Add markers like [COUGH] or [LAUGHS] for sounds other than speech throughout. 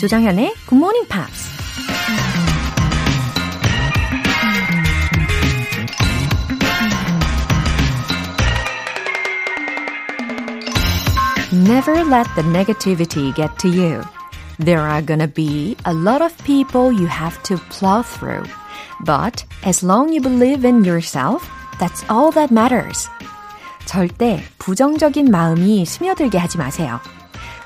조장현의 Good Morning Pops. Never let the negativity get to you. There are gonna be a lot of people you have to plow through. But as long you believe in yourself, that's all that matters. 절대 부정적인 마음이 스며들게 하지 마세요.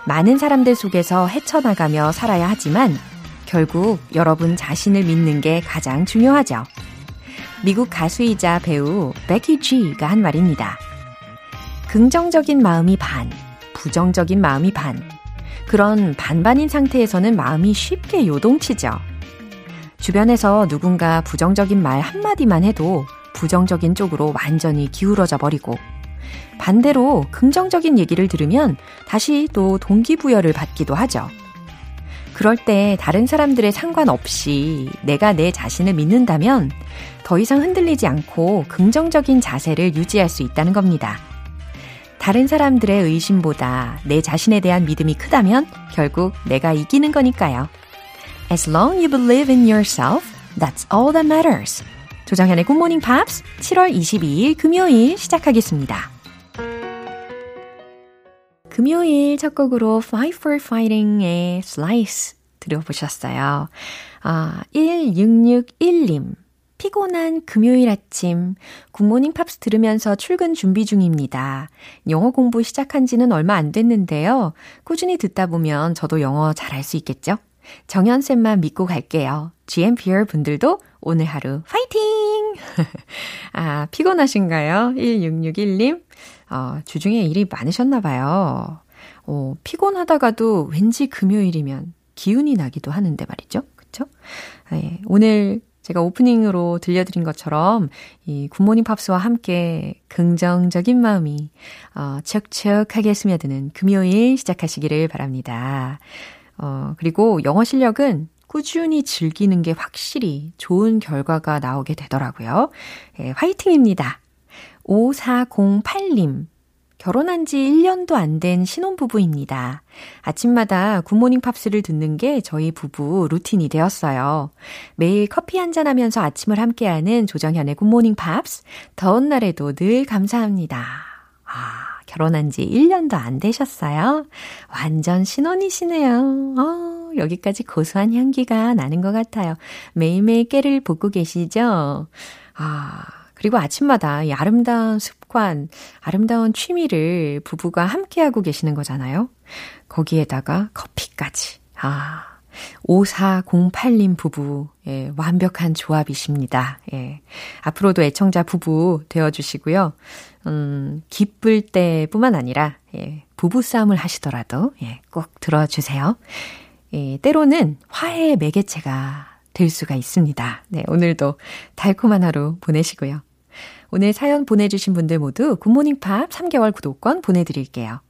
많은 사람들 속에서 헤쳐나가며 살아야 하지만 결국 여러분 자신을 믿는 게 가장 중요하죠. 미국 가수이자 배우 베키 G가 한 말입니다. 긍정적인 마음이 반, 부정적인 마음이 반. 그런 반반인 상태에서는 마음이 쉽게 요동치죠. 주변에서 누군가 부정적인 말 한마디만 해도 부정적인 쪽으로 완전히 기울어져 버리고 반대로 긍정적인 얘기를 들으면 다시 또 동기부여를 받기도 하죠. 그럴 때 다른 사람들의 상관없이 내가 내 자신을 믿는다면 더 이상 흔들리지 않고 긍정적인 자세를 유지할 수 있다는 겁니다. 다른 사람들의 의심보다 내 자신에 대한 믿음이 크다면 결국 내가 이기는 거니까요. As long you believe in yourself, that's all that matters. Good Morning Pops 7월 22일 금요일 시작하겠습니다. 금요일 첫 곡으로 Fight for Fighting의 Slice 들어보셨어요. 아, 1661님. 피곤한 금요일 아침, 굿모닝 팝스 들으면서 출근 준비 중입니다. 영어 공부 시작한 지는 얼마 안 됐는데요. 꾸준히 듣다 보면 저도 영어 잘할 수 있겠죠? 정현쌤만 믿고 갈게요. GMPer 분들도 오늘 하루 파이팅! [LAUGHS] 아, 피곤하신가요? 1661님. 어, 주중에 일이 많으셨나 봐요. 어, 피곤하다가도 왠지 금요일이면 기운이 나기도 하는데 말이죠. 그쵸? 네, 오늘 제가 오프닝으로 들려드린 것처럼 이 굿모닝 팝스와 함께 긍정적인 마음이 어, 촉촉하게 스며드는 금요일 시작하시기를 바랍니다. 어, 그리고 영어 실력은 꾸준히 즐기는 게 확실히 좋은 결과가 나오게 되더라고요. 예, 화이팅입니다. 5408님. 결혼한 지 1년도 안 된 신혼부부입니다. 아침마다 굿모닝 팝스를 듣는 게 저희 부부 루틴이 되었어요. 매일 커피 한잔 하면서 아침을 함께하는 조정현의 굿모닝 팝스. 더운 날에도 늘 감사합니다. 아, 결혼한 지 1년도 안 되셨어요? 완전 신혼이시네요. 어, 여기까지 고소한 향기가 나는 것 같아요. 매일매일 깨를 볶고 계시죠? 아, 그리고 아침마다 이 아름다운 습관, 아름다운 취미를 부부가 함께하고 계시는 거잖아요. 거기에다가 커피까지. 아, 5408님 부부, 예, 완벽한 조합이십니다. 예. 앞으로도 애청자 부부 되어주시고요. 음, 기쁠 때 뿐만 아니라, 예, 부부싸움을 하시더라도, 예, 꼭 들어주세요. 예, 때로는 화해의 매개체가 될 수가 있습니다. 네, 오늘도 달콤한 하루 보내시고요. 오늘 사연 보내주신 분들 모두 굿모닝 팝 3개월 구독권 보내드릴게요.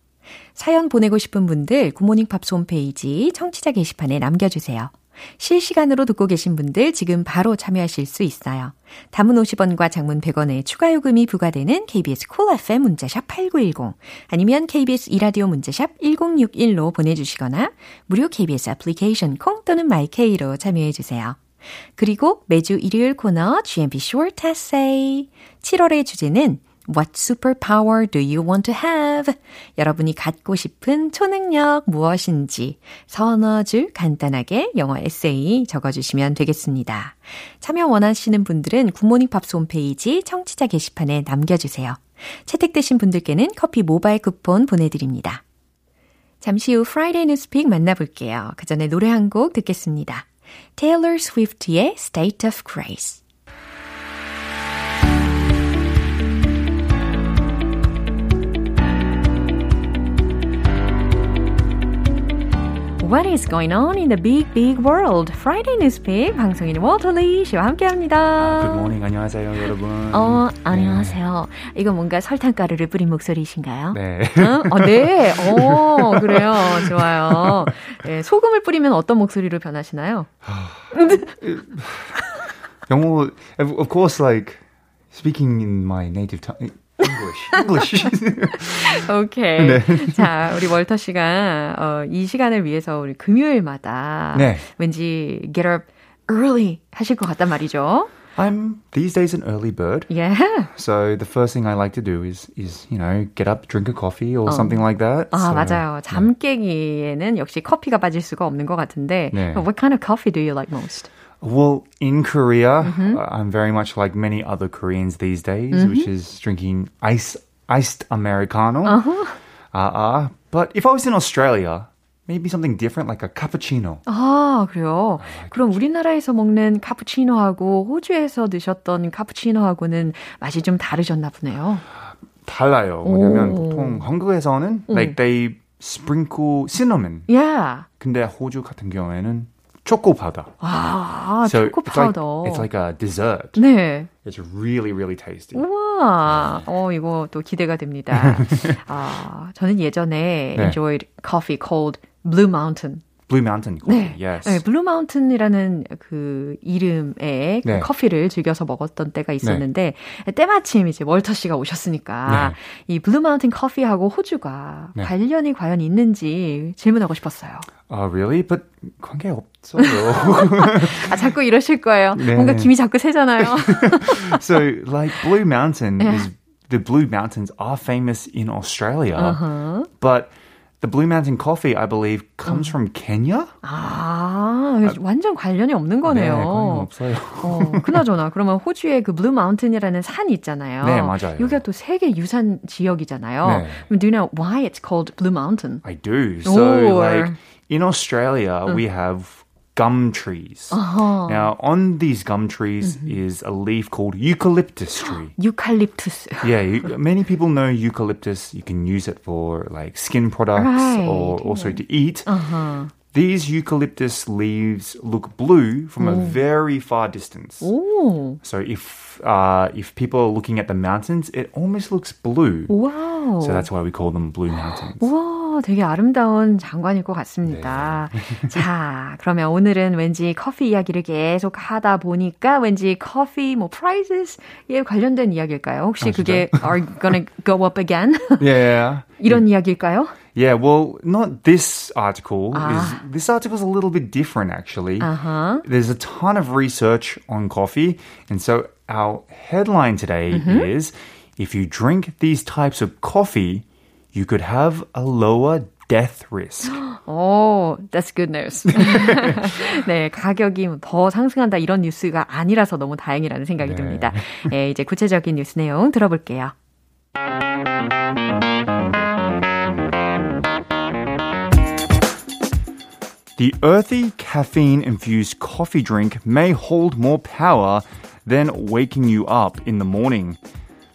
사연 보내고 싶은 분들 굿모닝 팝스 홈페이지 청취자 게시판에 남겨주세요. 실시간으로 듣고 계신 분들 지금 바로 참여하실 수 있어요. 단문 50원과 장문 100원의 추가 요금이 부과되는 KBS 쿨 cool FM 문자샵 8910 아니면 KBS 2라디오 문자샵 1061로 보내주시거나 무료 KBS 애플리케이션 콩 또는 my K로 참여해 주세요. 그리고 매주 일요일 코너 GMP Short Essay. 7월의 주제는 What superpower do you want to have? 여러분이 갖고 싶은 초능력 무엇인지 서너 줄 간단하게 영어 에세이 적어주시면 되겠습니다. 참여 원하시는 분들은 굿모닝 팝스 홈페이지 청취자 게시판에 남겨주세요. 채택되신 분들께는 커피 모바일 쿠폰 보내드립니다. 잠시 후 Friday Newspeak 만나볼게요. 그 전에 노래 한 곡 듣겠습니다. Taylor Swift의 State of Grace. What is going on in the big, big world? Friday Newspeak 방송인 월터리 씨와 함께합니다. Good morning, 안녕하세요, 여러분. 어, 안녕하세요. 네. 이거 뭔가 설탕 가루를 뿌린 목소리이신가요? 네. 어, 어 네. 어, 그래요. 좋아요. 네, 소금을 뿌리면 어떤 목소리로 변하시나요? 영어, of course, like speaking in my native tongue. English, English. 오케이. 네. 자, 우리 월터 씨가 어, 이 시간을 위해서 우리 금요일마다 네. 왠지 get up early 하실 것 같단 말이죠. I'm these days an early bird. Yeah. So the first thing I like to do is is you know get up, drink a coffee or 어. something like that. 아 so, 맞아요. 잠 깨기에는 역시 커피가 빠질 수가 없는 것 같은데. 네. What kind of coffee do you like most? Well, in Korea, mm-hmm. uh, I'm very much like many other Koreans these days, mm-hmm. which is drinking ice iced americano. Uh-huh. Uh, uh, but if I was in Australia, maybe something different like a cappuccino. 아, 그래요. like 그럼 우리나라에서 먹는 카푸치노하고 호주에서 드셨던 카푸치노하고는 맛이 좀 다르셨나 보네요. 달라요. 뭐냐면 오. 보통 한국에서는 오. like they sprinkle cinnamon. Yeah. 근데 호주 같은 경우에는 초코 파우더. 아, so 초코 파우더. It's like, it's like a dessert. 네. It's really, really tasty. 우와, 어, 이거 또 기대가 됩니다. 아, 저는 예전에 네. enjoyed coffee called Blue Mountain. Blue Mountain coffee. 네. Yes. 네, Blue Mountain이라는 그 이름의 그 네. 커피를 즐겨서 먹었던 때가 있었는데 네. 때마침 이제 월터 씨가 오셨으니까 네. 이 Blue Mountain 커피하고 호주가 네. 관련이 과연 있는지 질문하고 싶었어요. 아, uh, really? But 관계 없어요. 아, 자꾸 이러실 거예요. 네. 뭔가 김이 자꾸 새잖아요. so, like Blue Mountain is the Blue Mountains are famous in Australia, uh-huh. but The Blue Mountain Coffee, I believe, comes 음. from Kenya. 아, 완전 관련이 없는 거네요. 네, 관련 없어요. 어, 그나저나 그러면 호주에 그 Blue Mountain이라는 산이 있잖아요. 네, 맞아요. 여기가 또 세계 유산 지역이잖아요. 네. Do you know why it's called Blue Mountain? I do. So, or... like in Australia, 음. we have gum trees. Uh-huh. Now, on these gum trees mm-hmm. is a leaf called eucalyptus tree. [GASPS] eucalyptus. [LAUGHS] yeah, you, many people know eucalyptus. You can use it for like skin products right. or also to eat. Uh-huh. These eucalyptus leaves look blue from Ooh. a very far distance. Ooh. So if uh, if people are looking at the mountains, it almost looks blue. Wow. So that's why we call them blue mountains. 와, [GASPS] 되게 아름다운 장관일 것 같습니다. 네. 자, [LAUGHS] 그러면 오늘은 왠지 커피 이야기를 계속 하다 보니까 왠지 커피 뭐 prizes에 관련된 이야기일까요? 혹시 아, 그게 are gonna go up again? [LAUGHS] yeah. 이런 이야기일까요? Yeah, well, not this article. Ah. Is, this article is a little bit different, actually. Uh-huh. There's a ton of research on coffee, and so our headline today mm-hmm. is: If you drink these types of coffee, you could have a lower death risk. [GASPS] Oh, that's good news. [LAUGHS] 네, 가격이 더 상승한다 이런 뉴스가 아니라서 너무 다행이라는 생각이 네. 듭니다. 네, 이제 구체적인 뉴스 내용 들어볼게요. The earthy caffeine infused coffee drink may hold more power than waking you up in the morning.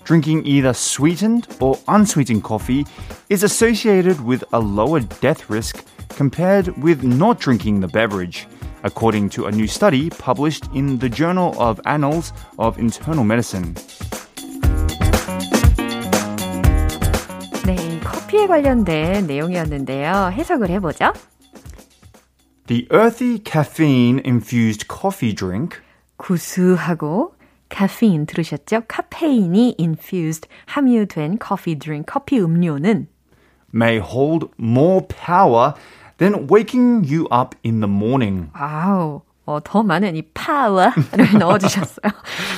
Drinking either sweetened or unsweetened coffee is associated with a lower death risk compared with not drinking the beverage, according to a new study published in the Journal of Annals of Internal Medicine. 네, 커피에 관련된 내용이었는데요. 해석을 해보죠. The earthy caffeine infused coffee drink 구수하고 caffeine 들으셨죠? 카페인이 infused 함유된 coffee drink 커피 음료는 may hold more power than waking you up in the morning. 아우. 어, 더 많은 이 파워를 넣어주셨어요.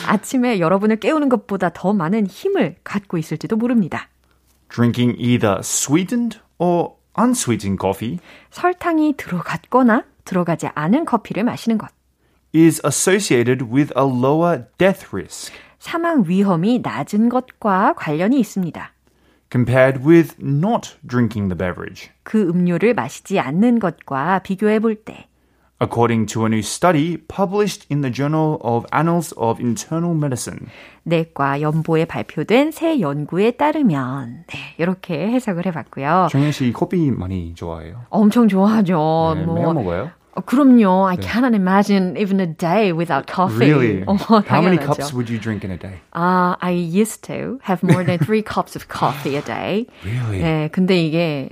아침에 여러분을 깨우는 것보다 더 많은 힘을 갖고 있을지도 모릅니다. Drinking either sweetened or unsweetened coffee 설탕이 들어갔거나 들어가지 않은 커피를 마시는 것 is associated with a lower death risk 사망 위험이 낮은 것과 관련이 있습니다. compared with not drinking the beverage. 그 음료를 마시지 않는 것과 비교해 볼 때. According to a new study published in the Journal of Annals of Internal Medicine. 내과 연보에 발표된 새 연구에 따르면 네, 이렇게 해석을 해봤고요. 정현 씨 커피 많이 좋아해요? 엄청 좋아하죠. 네, 뭐, 매일 먹어요? 어, 그럼요. I 네. cannot imagine even a day without coffee. Really? 어, How many cups would you drink in a day? Uh, I used to have more than three cups of coffee a day. Really? 네, 근데 이게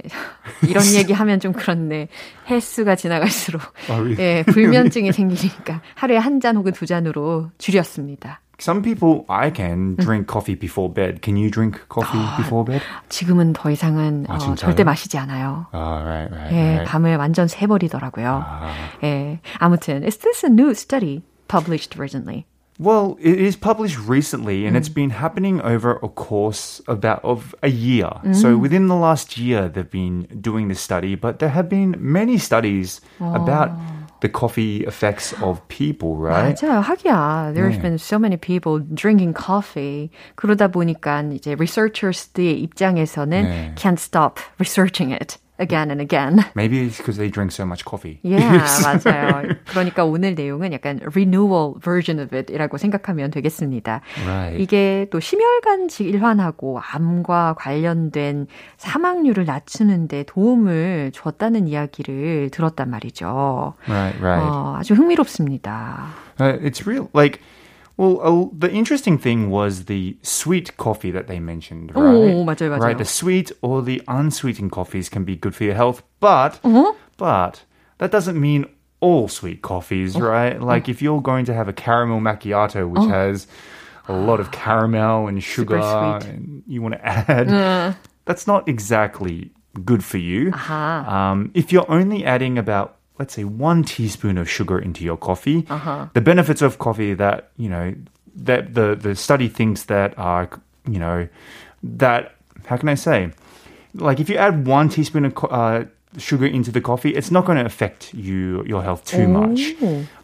이런 얘기하면 좀 그렇네. 횟수가 지나갈수록 oh, really? 예, 불면증이 생기니까 하루에 한 잔 혹은 두 잔으로 줄였습니다. some people I can drink coffee before bed. Can you drink coffee [GASPS] before bed? 지금은 더 이상은 아, 어, 진짜요? 절대 마시지 않아요. Oh, right, right, 예, right. 밤을 완전 새버리더라고요. 아. 예, 아무튼, is this a new study published recently? Well, it is published recently and it's been happening over a course about of a year. So within the last year they've been doing this study, but there have been many studies about the coffee effects of people, right? 맞아요. 하기야. There's 네. been so many people drinking coffee. 그러다 보니까 이제 researchers의 입장에서는 네. can't stop researching it Again and again. Maybe it's because they drink so much coffee. Yeah, 맞아요. 그러니까 오늘 내용은 약간 renewal version of it이라고 생각하면 되겠습니다. Right. 이게 또 심혈관 질환하고 암과 관련된 사망률을 낮추는데 도움을 줬다는 이야기를 들었단 말이죠. Right, right. 어, 아주 흥미롭습니다. Uh, it's real. Like, well, uh, the interesting thing was the sweet coffee that they mentioned, right? 오, 맞아요, 맞아요. Right, the sweet or the unsweetened coffees can be good for your health, but Uh-huh. but that doesn't mean all sweet coffees, Oh. right? Like if you're going to have a caramel macchiato, which has a lot of caramel and sugar, Super sweet. and you want to add, that's not exactly good for you. 아하. Um, if you're only adding about let's say one teaspoon of sugar into your coffee, Uh-huh. the benefits of coffee that you know that the the study thinks that are you know that how can I say? Like if you add one teaspoon of uh, sugar into the coffee, it's not going to affect you your health too much,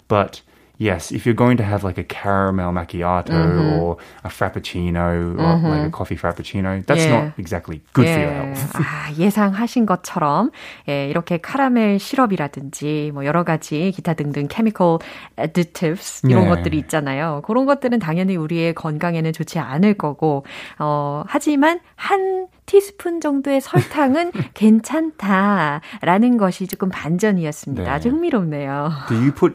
but Yes, if you're going to have like a caramel macchiato Mm-hmm. or a frappuccino or like a coffee frappuccino, that's Yeah. not exactly good for your 예. health. 아, 예상하신 것처럼 예, 이렇게 카라멜 시럽이라든지 뭐 여러 가지 기타 등등 chemical additives 이런 네. 것들이 있잖아요. 그런 것들은 당연히 우리의 건강에는 좋지 않을 거고 어, 하지만 한 티스푼 정도의 설탕은 괜찮다라는 것이 조금 반전이었습니다. 네. 아주 흥미롭네요. Do you put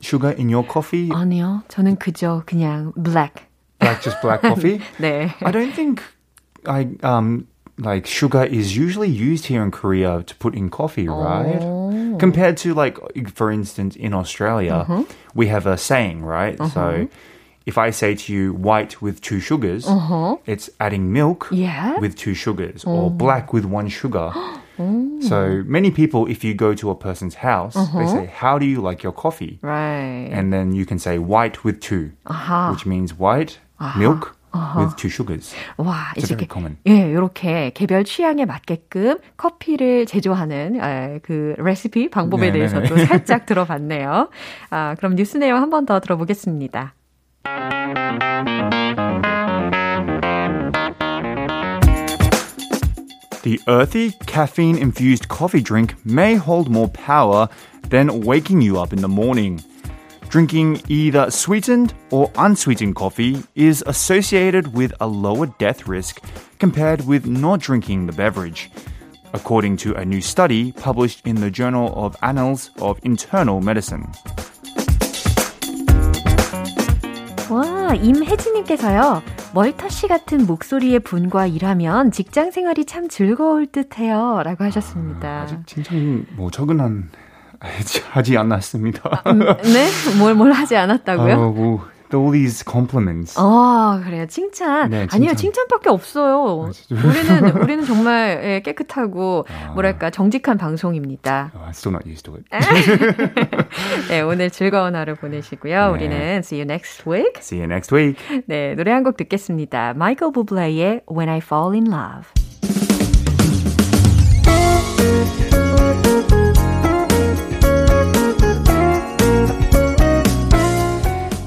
sugar in your coffee? 아니요, 저는 그저 그냥 black. Like just black coffee? [LAUGHS] 네. I don't think I um like sugar is usually used here in Korea to put in coffee, right? Compared to like for instance in Australia, we have a saying, right? So if I say to you white with two sugars, it's adding milk Yeah. with two sugars or black with one sugar. [GASPS] So many people if you go to a person's house, they say, "How do you like your coffee?" Right. And then you can say white with two, 아하. which means white milk with two sugars. 와, It's 이제 very common. 예, 이렇게 개별 취향에 맞게끔 커피를 제조하는 에, 그 레시피 방법에 네, 대해서 네, 또 살짝 [LAUGHS] 들어봤네요. 아, 그럼 뉴스 내용 한 번 더 들어보겠습니다. The earthy, caffeine infused coffee drink may hold more power than waking you up in the morning. Drinking either sweetened or unsweetened coffee is associated with a lower death risk compared with not drinking the beverage, according to a new study published in the Journal of Annals of Internal Medicine. 와, 임혜진님께서요. 멀터씨 같은 목소리의 분과 일하면 직장 생활이 참 즐거울 듯해요. 라고 하셨습니다. 아 직 진짜 뭐 적은 한 [LAUGHS] 하지 않았습니다. 네? 뭘, 뭘 하지 않았다고요? 어, 뭐, all these compliments. 어, 그래요. 칭찬. 네, 아니요, 칭찬. 칭찬밖에 없어요. 우리는, 우리는 정말 예, 깨끗하고, 뭐랄까, 정직한 방송입니다. Oh, I'm still not used to it. 네, 오늘 즐거운 하루 보내시고요. 네. 우리는 see you next week. See you next week. 네, 노래 한 곡 듣겠습니다. 마이클 부블레의 When I Fall in Love.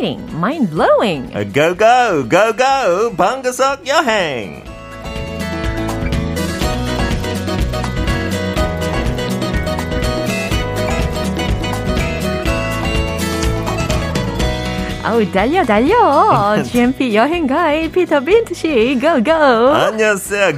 Exciting, mind-blowing. Go go go go 방구 아우, 달려, 달려. GMP 여행 가이 피터 빈트 씨, go, go. 안녕하세요.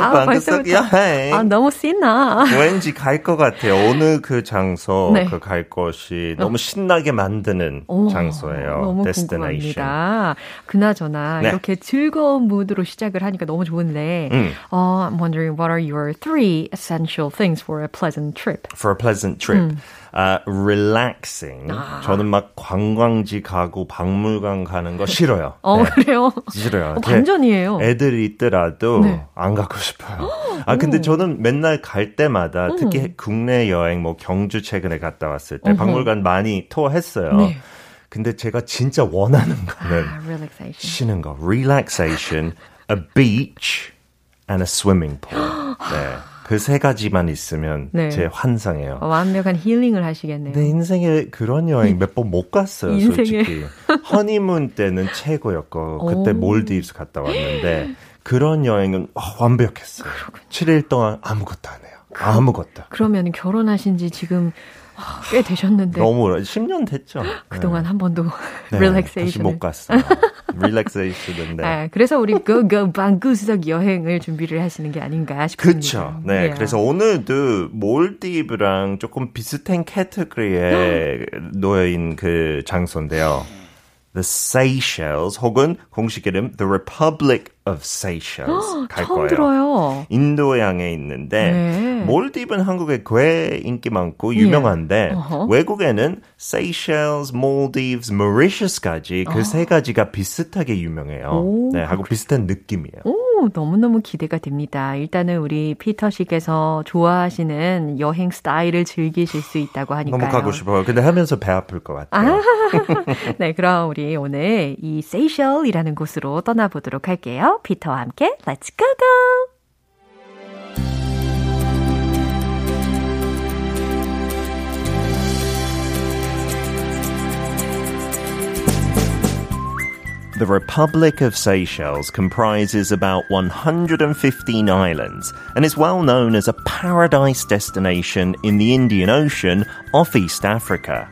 아, 방구석 여행. 아, 너무 신나. 왠지 갈 것 같아요. 어느 그 장소, 네. 그갈 곳이 너무 신나게 만드는 오, 장소예요. 너무 destination. 궁금합니다. 그나저나 네. 이렇게 즐거운 무드로 시작을 하니까 너무 좋은데, 음. 어, I'm wondering what are your three essential things for a pleasant trip? For a pleasant trip. Uh, relaxing. 아. 저는 막 관광지 가고 박물관 가는 거 싫어요. [LAUGHS] 어, 네. 그래요? 싫어요. 어, 반전이에요. 애들이 있더라도 네. 안 가고 싶어요. [GASPS] 아 근데 저는 맨날 갈 때마다 특히 국내 여행 뭐 경주 최근에 갔다 왔을 때 어허. 박물관 많이 투어했어요. 네. 근데 제가 진짜 원하는 거는 아, relaxation. 쉬는 거, relaxation, a beach, and a swimming pool. [GASPS] 네. 그 세 가지만 있으면 네. 제 환상이에요. 어, 완벽한 힐링을 하시겠네요. 내 인생에 그런 여행 몇 번 못 갔어요. 솔직히. [LAUGHS] 허니문 때는 최고였고, 그때 오. 몰디브스 갔다 왔는데, 그런 여행은 어, 완벽했어요. 7일 동안 아무것도 안 해요. 아무것도. 그러면 결혼하신 지 지금 아, 꽤 되셨는데 너무, 10년 됐죠. [GASPS] 그동안 한 번도 네, [LAUGHS] 다시 relaxation 못 갔어요. Relaxation인데. 아, 그래서 우리 고고 방구석 여행을 준비를 하시는 게 아닌가 싶습니다. 그쵸. 네. Yeah. 그래서 오늘도 몰디브랑 조금 비슷한 캐테고리에 놓여있는 그 장소인데요. The Seychelles 혹은 공식 이름 The Republic of Seychelles [GASPS] 갈 처음 거예요. 들어요. 인도양에 있는데 네. 몰디브는 한국에 꽤 인기 많고 유명한데 어허. 외국에는 Seychelles, Maldives, Mauritius까지 그세 가지가 비슷하게 유명해요. 아. 오, 네, 하고 비슷한 느낌이에요. 오, 너무너무 기대가 됩니다. 일단은 우리 피터 씨께서 좋아하시는 여행 스타일을 즐기실 수 있다고 하니까요. 너무 가고 싶어요. 근데 하면서 배 아플 것 같아요. [LAUGHS] 네, 그럼 우리 오늘 이 세이셸이라는 곳으로 떠나보도록 할게요. 피터와 함께 Let's go go! The Republic of Seychelles comprises about 115 islands and is well known as a paradise destination in the Indian Ocean off East Africa.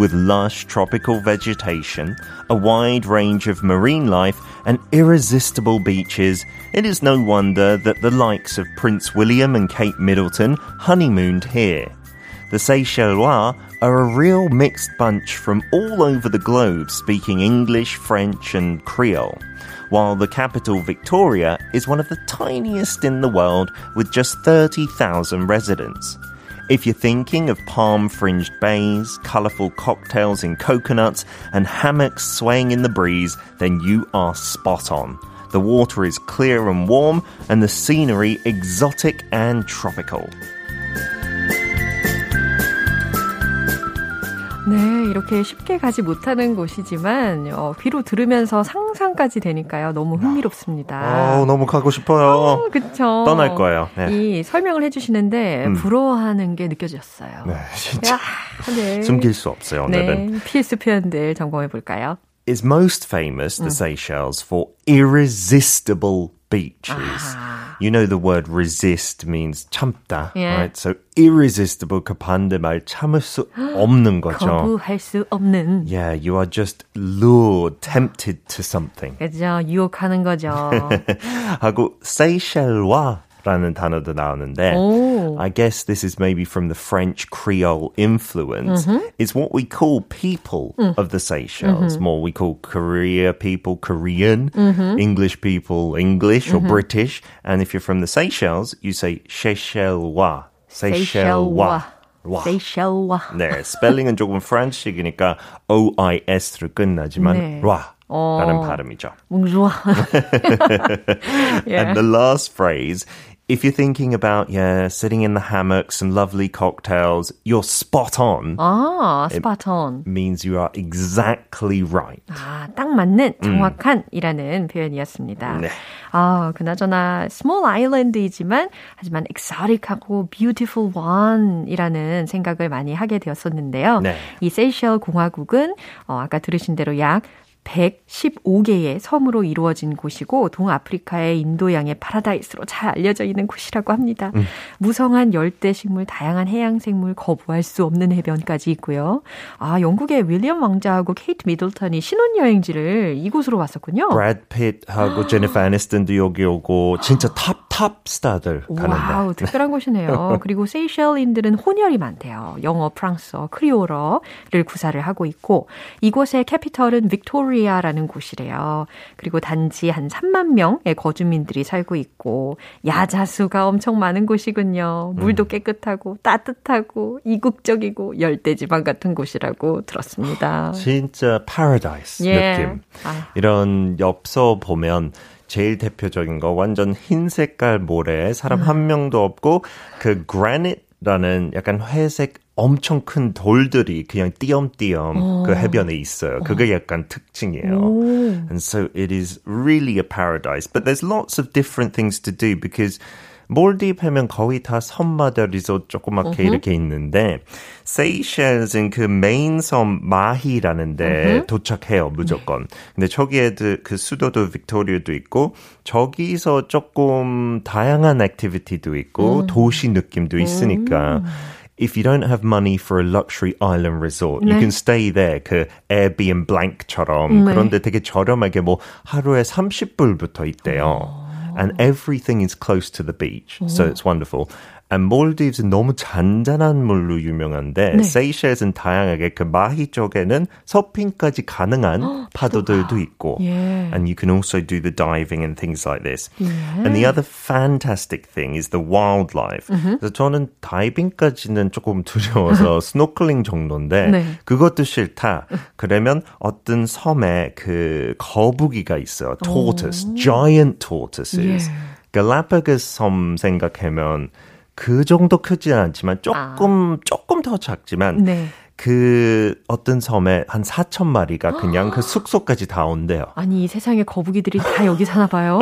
With lush tropical vegetation, a wide range of marine life, and irresistible beaches, it is no wonder that the likes of Prince William and Kate Middleton honeymooned here. The Seychellois are a real mixed bunch from all over the globe speaking English, French, and Creole, while the capital, Victoria, is one of the tiniest in the world with just 30,000 residents. If you're thinking of palm fringed bays, colourful cocktails in coconuts, and hammocks swaying in the breeze, then you are spot on. The water is clear and warm, and the scenery exotic and tropical. 이렇게 쉽게 가지 못하는 곳이지만 어, 귀로 들으면서 상상까지 되니까요. 너무 흥미롭습니다. 어, 너무 가고 싶어요. 어, 그쵸. 떠날 거예요. 네. 이 설명을 해주시는데 음. 부러워하는 게 느껴졌어요. 네, 진짜 야, 네. 숨길 수 없어요, 오늘은. 네, 필수 표현들 점검해 볼까요? Is most famous, the Seychelles, for irresistible beaches. You know the word resist means 참다, Yeah. right? So irresistible 그 반대말 참을 수 [GASPS] 없는 거죠. 거부할 수 없는. Yeah, you are just lured, tempted to something. 그죠? 유혹하는 거죠. [LAUGHS] 하고 Seychellois 라는 단어도 나오는데 오. I guess this is maybe from the French Creole influence. It's what we call people of the Seychelles. More we call Korea people Korean, English people English or British. And if you're from the Seychelles, you say Seychellois. 세이셸와. 와. 세이셸와. 네, 스펠링은 조금 프렌치식이니까 O-I-S로 끝나지만 네. 라라는 발음이죠. 뭉주아. And [LAUGHS] [LAUGHS] the last phrase, if you're thinking about, yeah, sitting in the hammock, some lovely cocktails, you're spot on, 아, 스파톤. means you are exactly right. 아, 딱 맞는 정확한이라는 표현이었습니다. 네. 아, 그나저나 small island이지만 하지만 exotic하고 beautiful one이라는 생각을 많이 하게 되었었는데요. 네. 이 세이셸 공화국은 어, 아까 들으신 대로 약 115개의 섬으로 이루어진 곳이고 동아프리카의 인도양의 파라다이스로 잘 알려져 있는 곳이라고 합니다. 음. 무성한 열대 식물, 다양한 해양 생물, 거부할 수 없는 해변까지 있고요. 아, 영국의 윌리엄 왕자하고 케이트 미들턴이 신혼여행지를 이곳으로 왔었군요. 브래드 피트하고 제니퍼 애니스턴도 여기 오고 진짜 top top 스타들 가는데. Wow, 특별한 곳이네요. [LAUGHS] 그리고 세이셸인들은 혼혈이 많대요. 영어, 프랑스어, 크리올어를 구사를 하고 있고 이곳의 capital은 빅토리아라는 곳이래요. 그리고 단지 한 3만 명의 거주민들이 살고 있고 야자수가 엄청 많은 곳이군요. 물도 음. 깨끗하고 따뜻하고 이국적이고 열대지방 같은 곳이라고 들었습니다. 진짜 파라다이스 예. 느낌. 아. 이런 엽서 보면 제일 대표적인 거 완전 흰 색깔 모래 사람 음. 한 명도 없고 그 granite라는 약간 회색 엄청 큰 돌들이 그냥 띄엄띄엄 오. 그 해변에 있어요. 그게 약간 특징이에요. 오. And so it is really a paradise. But there's lots of different things to do because 몰디브 하면 거의 다 섬마다 리조트 조그맣게 uh-huh. 이렇게 있는데 세이셸은 그 메인 섬 마히라는 데 uh-huh. 도착해요 무조건. 근데 저기에 그 수도도 빅토리아도 있고 저기서 조금 다양한 activity도 있고 도시 느낌도 있으니까 if you don't have money for a luxury island resort, 네. you can stay there. 그 Airbnb blank처럼 네. 그런데 되게 저렴하게 뭐 하루에 30불부터 있대요. 어. And oh. everything is close to the beach. 오. So oh. it's wonderful. And Maldives 너무 잔잔한 물로 유명한데 네. 세이셸은 다양하게 그 마히 쪽에는 서핑까지 가능한 파도들도 있고 yeah. and you can also do the diving and things like this. Yeah. And the other fantastic thing is the wildlife. Mm-hmm. 그래서 저는 다이빙까지는 조금 두려워서 스노클링 정도인데 네. 그것도 싫다. 그러면 어떤 섬에 그 거북이가 있어요. tortoise, 오. giant tortoises. Yeah. 갈라파고스 섬 생각하면 그 정도 크지는 않지만 조금 아. 조금 더 작지만 네. 그 어떤 섬에 한 4천 마리가 그냥 그 [GASPS] 숙소까지 다 온대요. 아니 이 세상에 거북이들이 다 여기 사나 봐요.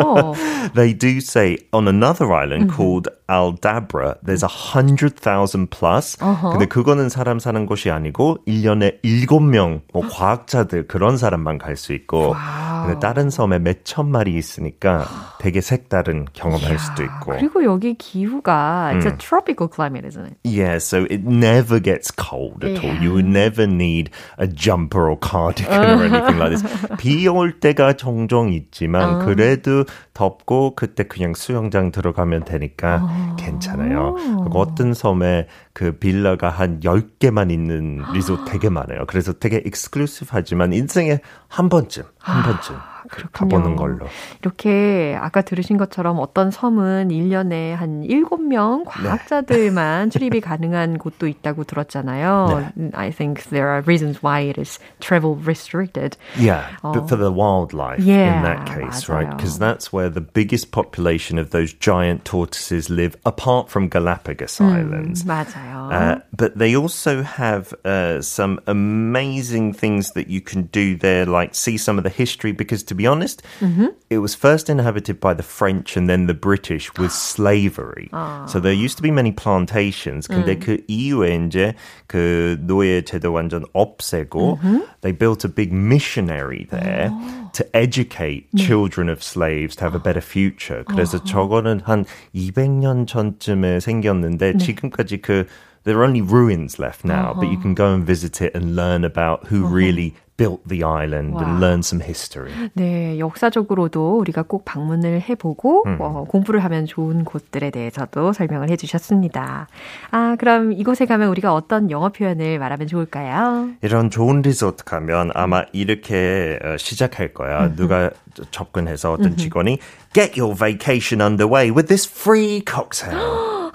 [LAUGHS] They do say on another island called Aldabra there's a hundred thousand plus. Uh-huh. 근데 그거는 사람 사는 곳이 아니고 1년에 7명 뭐 과학자들 그런 사람만 갈 수 있고 근 데 다른 섬에 몇 천 마리 있으니까 되게 색다른 경험할 이야, 수도 있고. 그리고 여기 기후가 it's a tropical climate, isn't it? Yeah, so it never gets cold at yeah. all. You would never need a jumper or cardigan or anything like this. [LAUGHS] 비 올 때가 종종 있지만 그래도 덥고 그때 그냥 수영장 들어가면 되니까 괜찮아요. 그리고 어떤 섬에 그 빌라가 한 10개만 있는 리조트 되게 많아요. 그래서 되게 익스클루시브하지만 인생에 한 번쯤, 한 번쯤 그렇군요. 가보는 걸로. 이렇게 아까 들으신 것처럼 어떤 섬은 1년에 한 7명 과학자들만 네. 출입이 [LAUGHS] 가능한 곳도 있다고 들었잖아요. 네. I think there are reasons why it is travel restricted. Yeah, 어. but for the wildlife yeah, in that case, 맞아요. right? Because that's where the biggest population of those giant tortoises live apart from Galapagos 음, Islands. 맞아요. Uh, but they also have uh, some amazing things that you can do there, like see some of the history because to be honest, mm-hmm. it was first inhabited by the French and then the British with slavery. [GASPS] 아. So there used to be many plantations. 근데 음. 그 이후에 이제 그 노예 제도 완전 없애고 mm-hmm. they built a big missionary there 오. [GASPS] to educate 네. children of slaves to have a better future. 그래서 어. [GASPS] 저거는 한 200년 전쯤에 생겼는데 네. 지금까지 그 there are only ruins left now, uh-huh. but you can go and visit it and learn about who uh-huh. really built the island 와. and learn some history. 네, 역사적으로도 우리가 꼭 방문을 해보고 음. 어, 공부를 하면 좋은 곳들에 대해서도 설명을 해주셨습니다. 아, 그럼 이곳에 가면 우리가 어떤 영어 표현을 말하면 좋을까요? 이런 좋은 리조트 가면 아마 이렇게 어, 시작할 거야. 음흠. 누가 접근해서 어떤 직원이 Get your vacation underway with this free cocktail. [GASPS]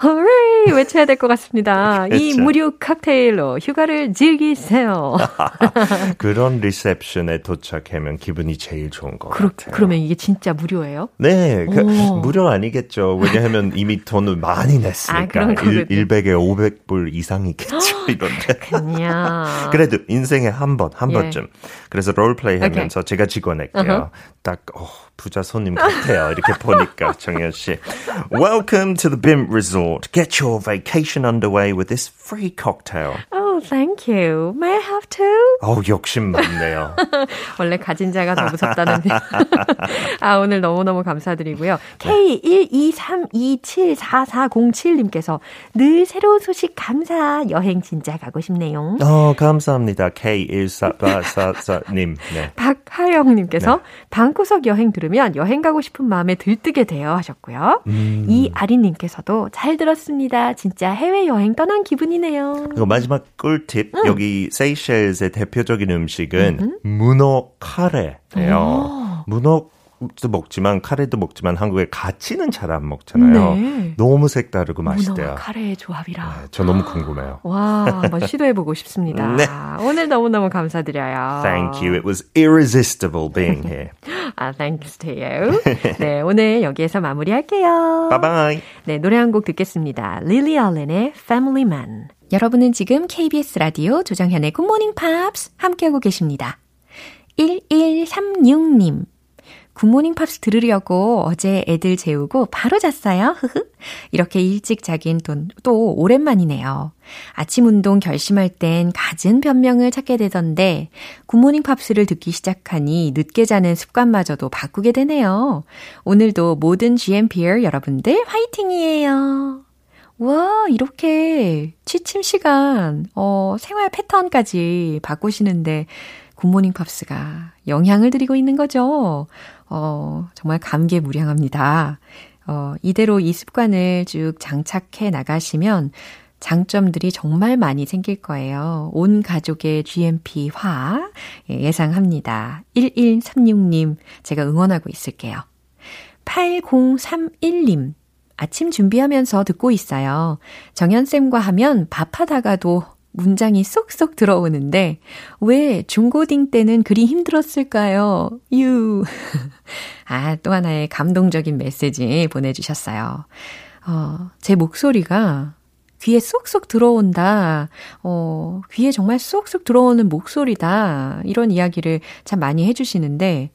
외쳐야 될 것 같습니다. 이 무료 칵테일로 휴가를 즐기세요. [LAUGHS] 그런 리셉션에 도착하면 기분이 제일 좋은 것 그러, 같아요. 그러면 이게 진짜 무료예요? 네, 그, 무료 아니겠죠. 왜냐하면 이미 돈을 많이 냈으니까. 아, 1, 100에 500불 이상이겠죠. 이런데. 그냥. [LAUGHS] 그래도 인생에 한 번, 한 예. 번쯤. 그래서 롤플레이 하면서 okay. 제가 직원할게요. Uh-huh. 딱, 어, 부자 손님 같아요. 이렇게 보니까 정현 씨. Welcome to the BIM Resort. Get your vacation underway with this free cocktail. Oh, thank you. May I have two? 어우, 욕심 많네요. [LAUGHS] 원래 가진 자가 더 무섭다는. [LAUGHS] 아, 오늘 너무너무 감사드리고요. K123274407님께서 늘 새로운 소식 감사. 여행 진짜 가고 싶네요. 어, 감사합니다. K1444님. 네. 박하영님께서 네. 방구석 여행 들으면 여행 가고 싶은 마음에 들뜨게 돼요 하셨고요. 음. 이아린님께서도 잘 들었습니다. 진짜 해외 여행 떠난 기분이네요. 마지막 꿀팁. 음. 여기 세이셸의 대표적인 음식은 문어 카레예요. 문어 도 먹지만 카레도 먹지만 한국에 같이는 잘 안 먹잖아요. 네. 너무 색다르고 맛있대요. 카레의 조합이라. 네, 저 너무 궁금해요. 와, 한번 시도해보고 싶습니다. 네. 오늘 너무너무 감사드려요. Thank you. It was irresistible being here. [LAUGHS] 아, thanks to you. 네, 오늘 여기에서 마무리할게요. bye bye. 네, 노래 한 곡 듣겠습니다. Lily Allen의 Family Man. 여러분은 지금 KBS 라디오 조정현의 Good Morning Pops 함께하고 계십니다. 1136님. 굿모닝 팝스 들으려고 어제 애들 재우고 바로 잤어요. 흐흐. 이렇게 일찍 자긴 또, 또 오랜만이네요. 아침 운동 결심할 땐 갖은 변명을 찾게 되던데 굿모닝 팝스를 듣기 시작하니 늦게 자는 습관마저도 바꾸게 되네요. 오늘도 모든 GMPer 여러분들 화이팅이에요. 와, 이렇게 취침 시간, 어, 생활 패턴까지 바꾸시는데 굿모닝 팝스가 영향을 드리고 있는 거죠. 어, 정말 감개무량합니다. 어, 이대로 이 습관을 쭉 장착해 나가시면 장점들이 정말 많이 생길 거예요. 온 가족의 GMP화 예, 예상합니다. 1136님, 제가 응원하고 있을게요. 8031님, 아침 준비하면서 듣고 있어요. 정연쌤과 하면 밥하다가도 문장이 쏙쏙 들어오는데 왜 중고딩 때는 그리 힘들었을까요? 유. [LAUGHS] 아, 또 하나의 감동적인 메시지 보내주셨어요. 어, 제 목소리가 귀에 쏙쏙 들어온다. 어, 귀에 정말 쏙쏙 들어오는 목소리다. 이런 이야기를 참 많이 해주시는데,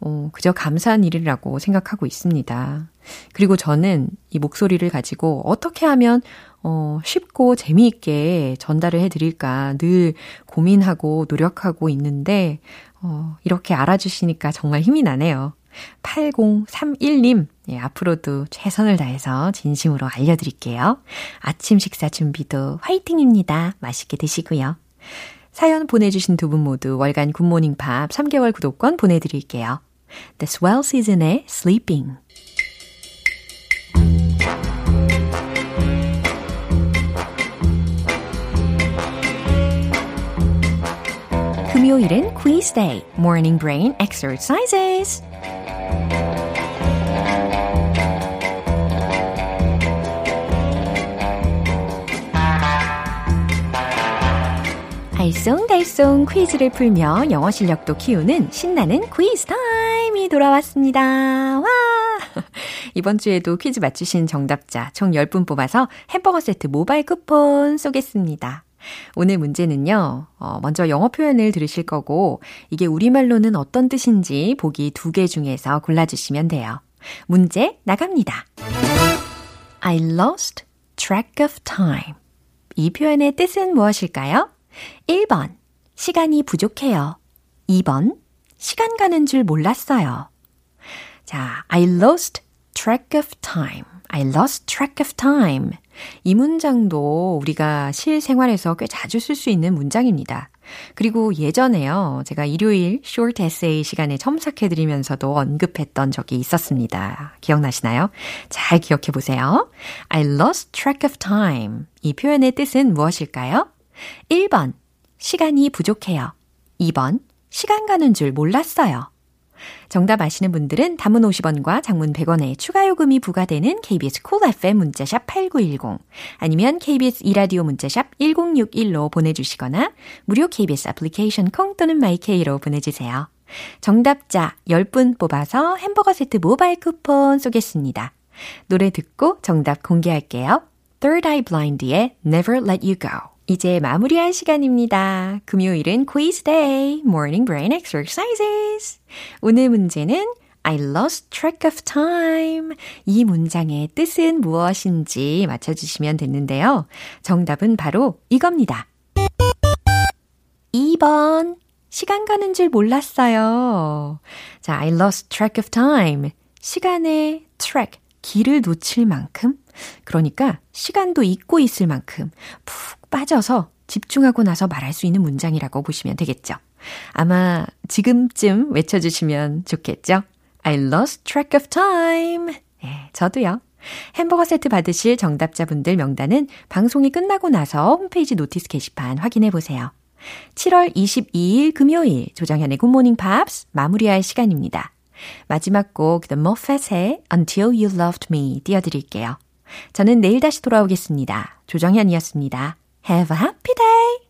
어, 그저 감사한 일이라고 생각하고 있습니다. 그리고 저는 이 목소리를 가지고 어떻게 하면 어, 쉽고 재미있게 전달을 해드릴까 늘 고민하고 노력하고 있는데, 어, 이렇게 알아주시니까 정말 힘이 나네요. 8031님, 예, 앞으로도 최선을 다해서 진심으로 알려드릴게요. 아침 식사 준비도 화이팅입니다. 맛있게 드시고요. 사연 보내주신 두 분 모두 월간 굿모닝 팝 3개월 구독권 보내드릴게요. The Swell Season의 Sleeping. 금요일은 quiz day, morning brain exercises. 알쏭달쏭 퀴즈를 풀며 영어 실력도 키우는 신나는 퀴즈 타임이 돌아왔습니다. 와! [LAUGHS] 이번 주에도 퀴즈 맞추신 정답자 총 10분 뽑아서 햄버거 세트 모바일 쿠폰 쏘겠습니다. 오늘 문제는요, 어, 먼저 영어 표현을 들으실 거고, 이게 우리말로는 어떤 뜻인지 보기 두 개 중에서 골라주시면 돼요. 문제 나갑니다. I lost track of time. 이 표현의 뜻은 무엇일까요? 1번, 시간이 부족해요. 2번, 시간 가는 줄 몰랐어요. 자, I lost track of time. I lost track of time. 이 문장도 우리가 실생활에서 꽤 자주 쓸 수 있는 문장입니다. 그리고 예전에요, 제가 일요일 short essay 시간에 첨삭해드리면서도 언급했던 적이 있었습니다. 기억나시나요? 잘 기억해 보세요. I lost track of time. 이 표현의 뜻은 무엇일까요? 1번, 시간이 부족해요. 2번, 시간 가는 줄 몰랐어요. 정답 아시는 분들은 단문 50원과 장문 100원의 추가 요금이 부과되는 KBS 콜 cool FM 문자샵 8910 아니면 KBS 이라디오 문자샵 1061로 보내주시거나 무료 KBS 애플리케이션 콩 또는 마이케이로 보내주세요. 정답자 10분 뽑아서 햄버거 세트 모바일 쿠폰 쏘겠습니다. 노래 듣고 정답 공개할게요. Third Eye Blind의 Never Let You Go 이제 마무리할 시간입니다. 금요일은 quiz day, morning brain exercises. 오늘 문제는 I lost track of time. 이 문장의 뜻은 무엇인지 맞춰주시면 됐는데요. 정답은 바로 이겁니다. 2번. 시간 가는 줄 몰랐어요. 자, I lost track of time. 시간의 track, 길을 놓칠 만큼. 그러니까 시간도 잊고 있을 만큼 푹 빠져서 집중하고 나서 말할 수 있는 문장이라고 보시면 되겠죠. 아마 지금쯤 외쳐주시면 좋겠죠? I lost track of time. 네, 저도요. 햄버거 세트 받으실 정답자분들 명단은 방송이 끝나고 나서 홈페이지 notice 게시판 확인해 보세요. 7월 22일 금요일 조정현의 굿모닝 팝스 마무리할 시간입니다. 마지막 곡 The Moffatts의 Until You Loved Me 띄워드릴게요. 저는 내일 다시 돌아오겠습니다. 조정현이었습니다. Have a happy day!